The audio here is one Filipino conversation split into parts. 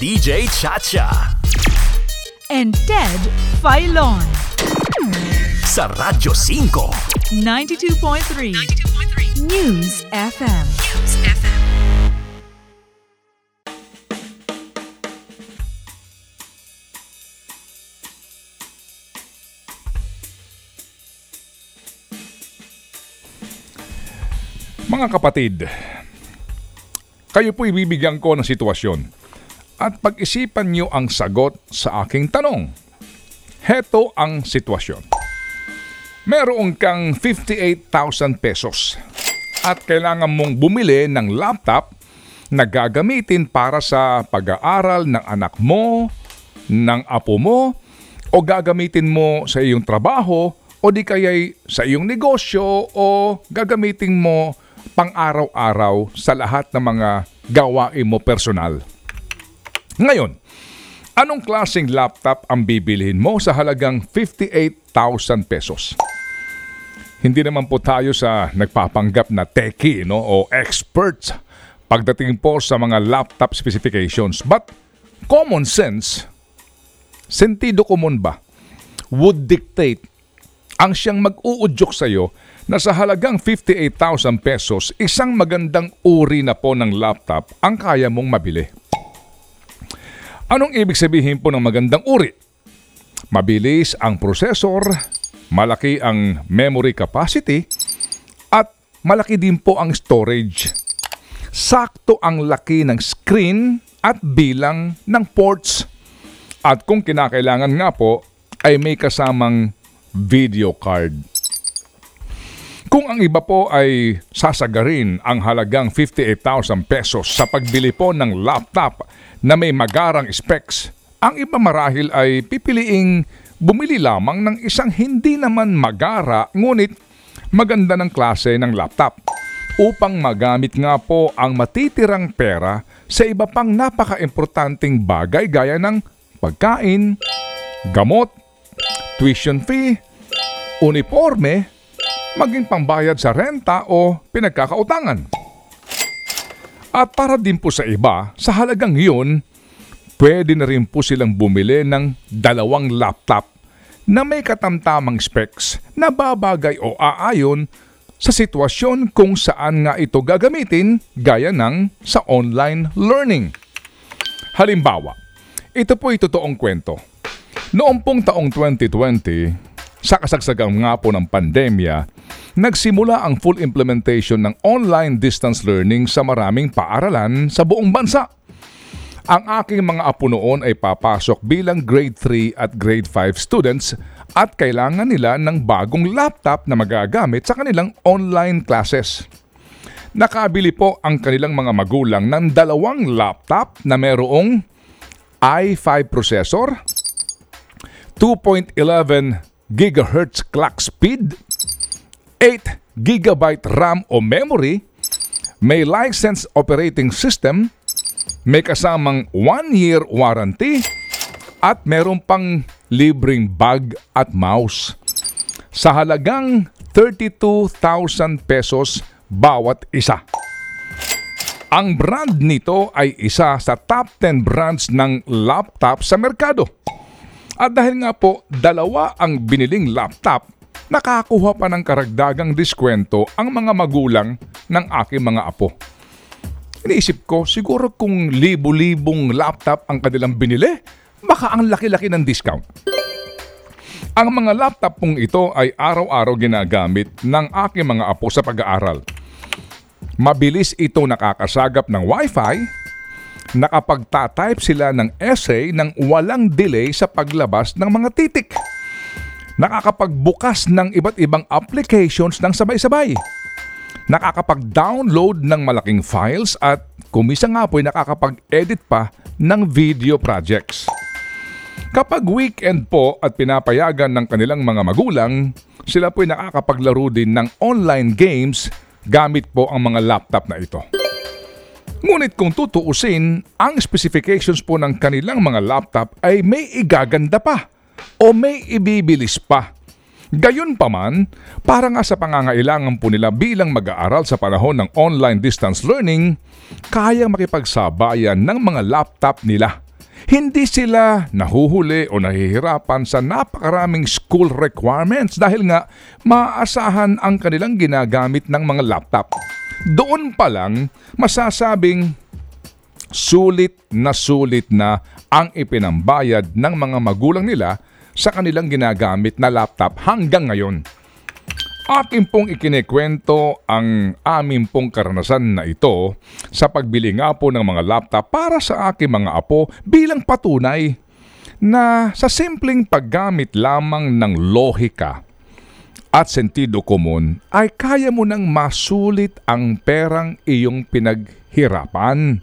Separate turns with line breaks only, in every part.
DJ Chacha.
and Ted Filon.
Sa Radyo 5.
92.3 News FM.
Mga kapatid, kayo po ibibigyan ko ng sitwasyon at pag-isipan niyo ang sagot sa aking tanong. Heto ang sitwasyon. Meron kang 58,000 pesos at kailangan mong bumili ng laptop na gagamitin para sa pag-aaral ng anak mo, ng apo mo, o gagamitin mo sa iyong trabaho o di kaya'y sa iyong negosyo o gagamitin mo pang-araw-araw sa lahat ng mga gawain mo personal. Ngayon, anong klaseng laptop ang bibilhin mo sa halagang 58,000 pesos? Hindi naman po tayo sa nagpapanggap na techie no, o experts pagdating po sa mga laptop specifications. But common sense, sentido komon ba, would dictate ang siyang mag-uudyok sa iyo na sa halagang 58,000 pesos, isang magandang uri na po ng laptop ang kaya mong mabili. Anong ibig sabihin po ng magandang uri? Mabilis ang processor, malaki ang memory capacity, at malaki din po ang storage. Sakto ang laki ng screen at bilang ng ports. At kung kinakailangan nga po, ay may kasamang video card. Kung ang iba po ay sasagarin ang halagang 58,000 pesos sa pagbili po ng laptop na may magarang specs, ang iba marahil ay pipiliing bumili lamang ng isang hindi naman magara ngunit maganda ng klase ng laptop. Upang magamit nga po ang matitirang pera sa iba pang napaka-importanting bagay gaya ng pagkain, gamot, tuition fee, uniforme, maging pambayad sa renta o pinagkakautangan. At para din po sa iba, sa halagang yun, pwede na rin po silang bumili ng dalawang laptop na may katamtamang specs na babagay o aayon sa sitwasyon kung saan nga ito gagamitin gaya ng sa online learning. Halimbawa, ito po ay totoong kwento. Noong pong taong 2020, sa kasagsagang nga po ng pandemya, nagsimula ang full implementation ng online distance learning sa maraming paaralan sa buong bansa. Ang aking mga apo noon ay papasok bilang grade 3 at grade 5 students at kailangan nila ng bagong laptop na magagamit sa kanilang online classes. Nakabili po ang kanilang mga magulang ng dalawang laptop na merong i5 processor, 2.11 GHz clock speed, 8 GB RAM o memory, may licensed operating system, may kasamang 1 year warranty, at meron pang libreng bag at mouse. Sa halagang 32,000 pesos bawat isa. Ang brand nito ay isa sa top 10 brands ng laptop sa merkado. At dahil nga po dalawa ang biniling laptop, nakakuha pa ng karagdagang diskwento ang mga magulang ng aking mga apo. Iniisip ko, siguro kung libo-libong laptop ang kanilang binili, baka ang laki-laki ng discount. Ang mga laptop pong ito ay araw-araw ginagamit ng aking mga apo sa pag-aaral. Mabilis ito nakakasagap ng Wi-Fi, nakapagta-type sila ng essay ng walang delay sa paglabas ng mga titik. Nakakapagbukas ng iba't ibang applications ng sabay-sabay. Nakakapag-download ng malaking files at kumisa nga po ay nakakapag-edit pa ng video projects. Kapag weekend po at pinapayagan ng kanilang mga magulang, sila po ay nakakapaglaro din ng online games gamit po ang mga laptop na ito. Ngunit kung tutuusin, ang specifications po ng kanilang mga laptop ay may igaganda pa o may ibibilis pa. Gayon pa man, para nga sa pangangailangan po nila bilang mag-aaral sa panahon ng online distance learning, kayang makipagsabayan ng mga laptop nila hindi sila nahuhuli o nahihirapan sa napakaraming school requirements dahil nga maaasahan ang kanilang ginagamit ng mga laptop. Doon pa lang masasabing sulit na sulit na ang ipinambayad ng mga magulang nila sa kanilang ginagamit na laptop hanggang ngayon. Akin pong ikinikwento ang amin pong karanasan na ito sa pagbili nga po ng mga laptop para sa aking mga apo bilang patunay na sa simpleng paggamit lamang ng lohika at sentido komon ay kaya mo nang masulit ang perang iyong pinaghirapan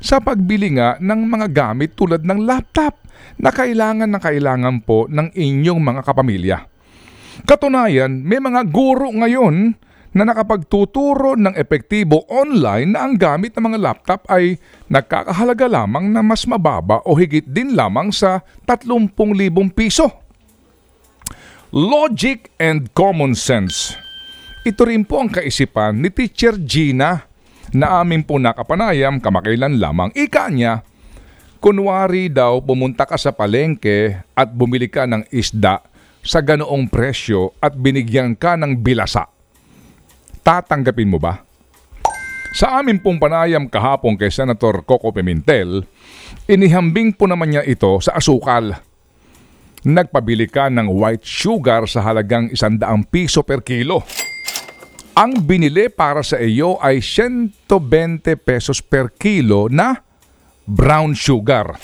sa pagbili nga ng mga gamit tulad ng laptop na kailangan na kailangan po ng inyong mga kapamilya. Katunayan, may mga guro ngayon na nakapagtuturo ng epektibo online na ang gamit ng mga laptop ay nagkakahalaga lamang na mas mababa o higit din lamang sa 30,000 piso. Logic and common sense. Ito rin po ang kaisipan ni Teacher Gina na amin po nakapanayam kamakailan lamang. Ika niya, kunwari daw pumunta ka sa palengke at bumili ka ng isda sa ganoong presyo at binigyan ka ng bilasa. Tatanggapin mo ba? Sa amin pong panayam kahapon kay Senator Coco Pimentel, inihambing po naman niya ito sa asukal. Nagpabili ka ng white sugar sa halagang 100 piso per kilo. Ang binili para sa iyo ay 120 pesos per kilo na brown sugar.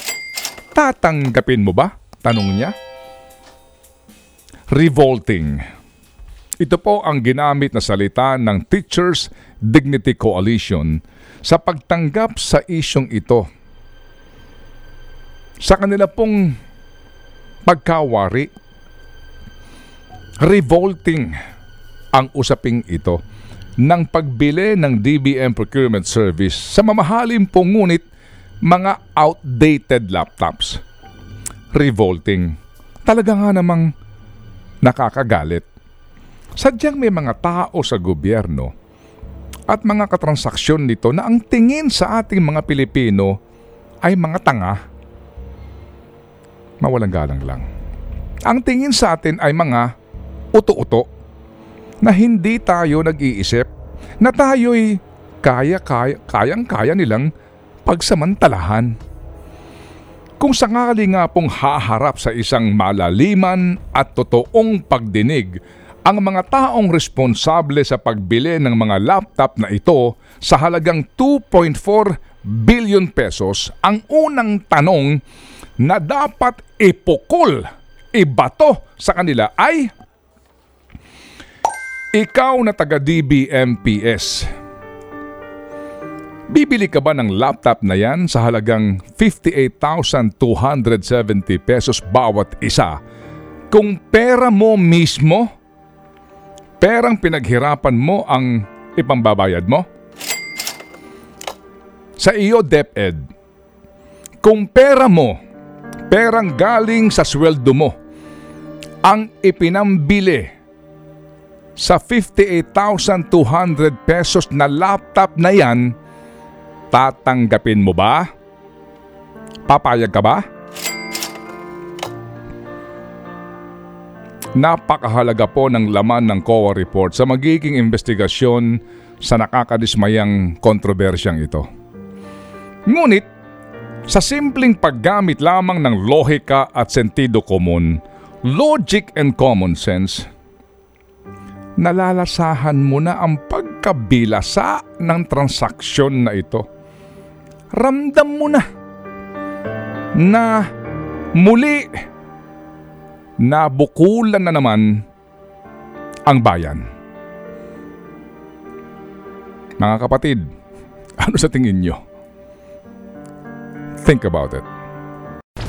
Tatanggapin mo ba? Tanong niya revolting. Ito po ang ginamit na salita ng Teachers Dignity Coalition sa pagtanggap sa isyong ito. Sa kanila pong pagkawari, revolting ang usaping ito ng pagbili ng DBM Procurement Service sa mamahalin po ngunit mga outdated laptops. Revolting. Talaga nga namang nakakagalit. Sadyang may mga tao sa gobyerno at mga katransaksyon nito na ang tingin sa ating mga Pilipino ay mga tanga. Mawalang galang lang. Ang tingin sa atin ay mga uto-uto na hindi tayo nag-iisip na tayo'y kaya-kaya, kayang-kaya nilang pagsamantalahan. Kung sakali nga pong haharap sa isang malaliman at totoong pagdinig ang mga taong responsable sa pagbili ng mga laptop na ito sa halagang 2.4 billion pesos, ang unang tanong na dapat ipukol, ibato sa kanila ay Ikaw na taga DBMPS, Bibili ka ba ng laptop na yan sa halagang 58,270 pesos bawat isa? Kung pera mo mismo, perang pinaghirapan mo ang ipambabayad mo? Sa iyo, DepEd, kung pera mo, perang galing sa sweldo mo, ang ipinambili sa 58,200 pesos na laptop na yan, Tatanggapin mo ba? Papayag ka ba? Napakahalaga po ng laman ng COA report sa magiging investigasyon sa nakakadismayang kontrobersyang ito. Ngunit, sa simpleng paggamit lamang ng lohika at sentido komon, logic and common sense, nalalasahan mo na ang pagkabilasa ng transaksyon na ito ramdam mo na na muli nabukulan na naman ang bayan. Mga kapatid, ano sa tingin nyo? Think about it.